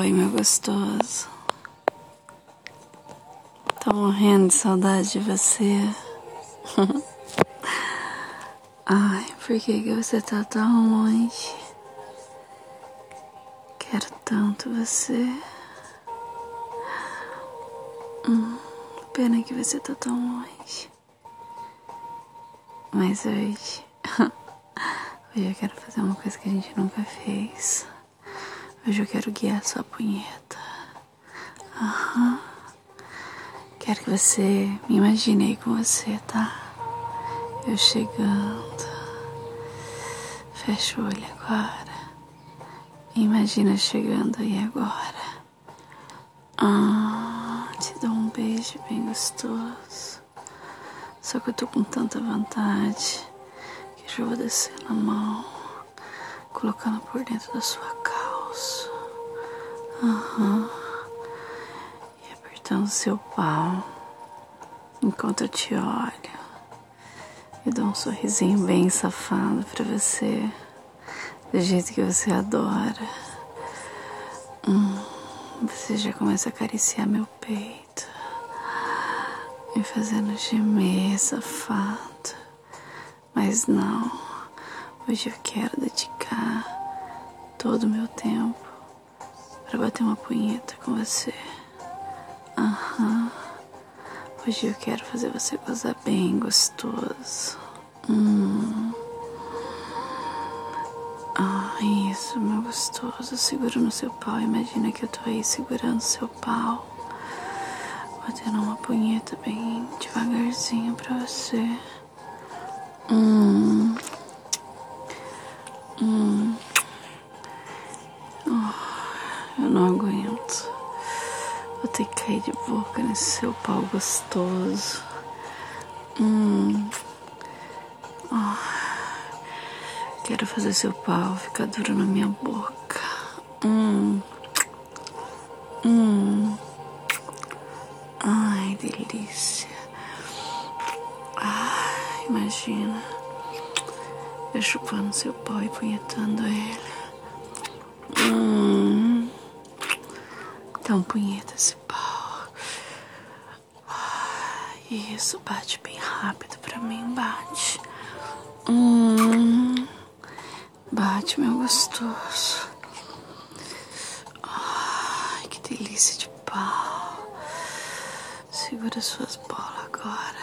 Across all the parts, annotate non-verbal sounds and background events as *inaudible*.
Oi, meu gostoso. Tô morrendo de saudade de você. *laughs* Ai, por que, que você tá tão longe? Quero tanto você. Hum, pena que você tá tão longe. Mas hoje. *laughs* Hoje eu quero fazer uma coisa que a gente nunca fez. Hoje eu quero guiar sua punheta. Aham. Quero que você me imagine aí com você, tá? Eu chegando. Fecha o olho agora. Imagina chegando aí agora. Ah, te dou um beijo bem gostoso. Só que eu tô com tanta vontade que já vou descer na mão, colocando por dentro da sua seu pau enquanto eu te olho. E dou um sorrisinho bem safado pra você, do jeito que você adora. Hum, você já começa a acariciar meu peito, me fazendo gemer, safado. Mas não, hoje eu quero dedicar todo o meu tempo para bater uma punheta com você. Aham. Hoje eu quero fazer você gozar bem gostoso. Hum. Ah, isso, meu gostoso. Seguro no seu pau. Imagina que eu tô aí segurando seu pau. Batendo uma punheta bem devagarzinho pra você. Hum. Cair de boca nesse seu pau gostoso. Hum. Oh. Quero fazer seu pau ficar duro na minha boca. Hum. Hum. Ai, delícia. Ai, imagina. Eu chupando seu pau e punhetando ele. Hum. Então punheta esse pau. Isso, bate bem rápido pra mim, bate. Hum. Bate, meu gostoso. Ai, que delícia de pau. Segura suas bolas agora.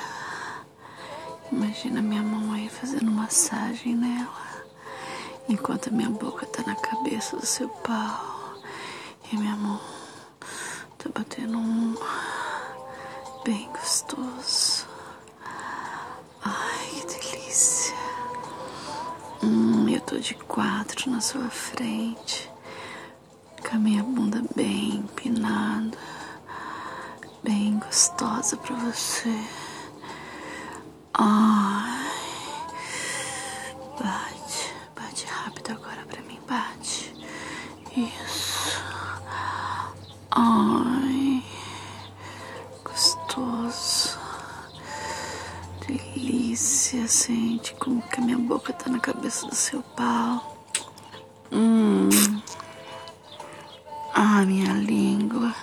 Imagina minha mão aí fazendo massagem nela. Enquanto a minha boca tá na cabeça do seu pau. E minha mão tá batendo um bem gostoso. Ai, que delícia. Hum, eu tô de quatro na sua frente. Com a minha bunda bem empinada. Bem gostosa pra você. Ai. Bate, bate rápido agora pra mim, bate. Isso. Ai. Gostoso. Delícia, sente como que a minha boca tá na cabeça do seu pau. Hum. Ah, minha língua.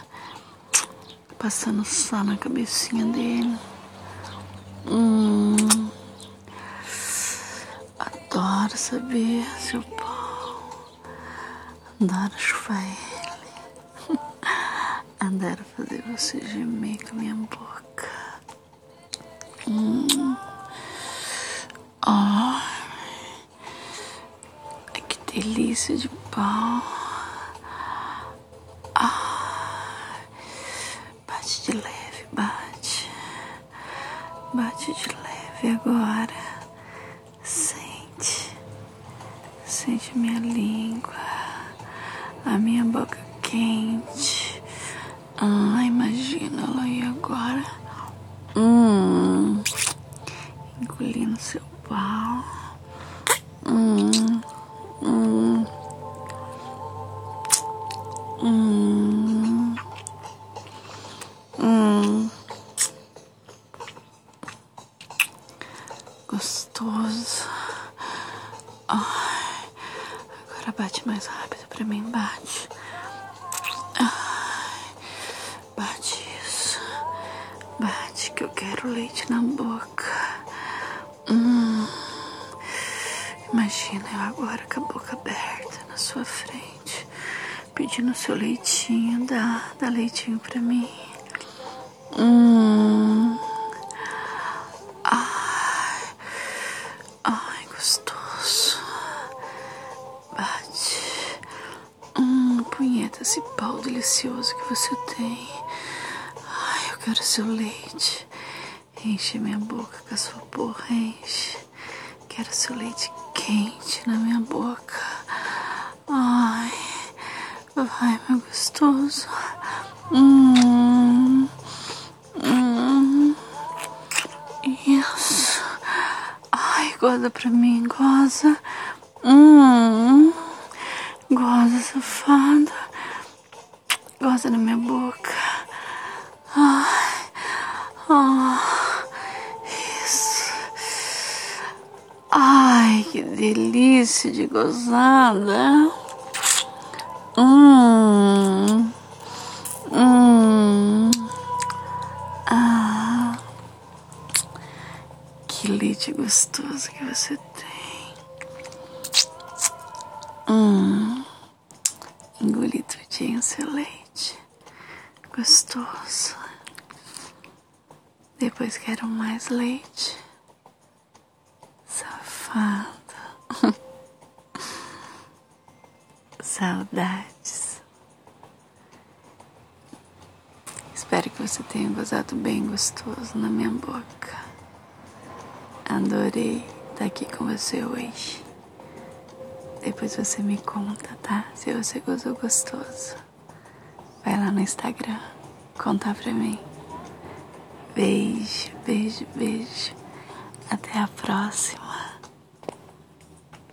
Passando só na cabecinha dele. Hum. Adoro saber seu pau. Adoro chupar ele. *laughs* Adoro fazer você gemer com a minha boca. Hum. Delícia de pau. Ah. Bate de leve, bate. Bate de leve agora. Sente. Sente minha língua. A minha boca quente. Ah, imagina ela aí agora. Hum. Engolindo seu pau. gostoso. Ai, agora bate mais rápido pra mim, bate. Ai, bate isso. Bate que eu quero leite na boca. Hum. Imagina eu agora com a boca aberta na sua frente, pedindo seu leitinho, dá, dá leitinho pra mim. Hum. Pau delicioso que você tem. Ai, eu quero seu leite. Enche minha boca com a sua porra, enche. Quero seu leite quente na minha boca. Ai, vai, meu gostoso. Hum, hum, isso. Ai, goza pra mim, goza. Hum, goza, safada. Goza na minha boca. Ai, oh, isso. Ai, que delícia de gozada. Hum. Hum. Ah. Que leite gostoso que você tem. Engoli tudinho seu leite. Gostoso. Depois quero mais leite. Safado. *laughs* Saudades. Espero que você tenha gozado bem gostoso na minha boca. Adorei estar aqui com você hoje. Depois você me conta, tá? Se você gozou gostoso. Vai lá no Instagram contar pra mim. Beijo, beijo, beijo. Até a próxima.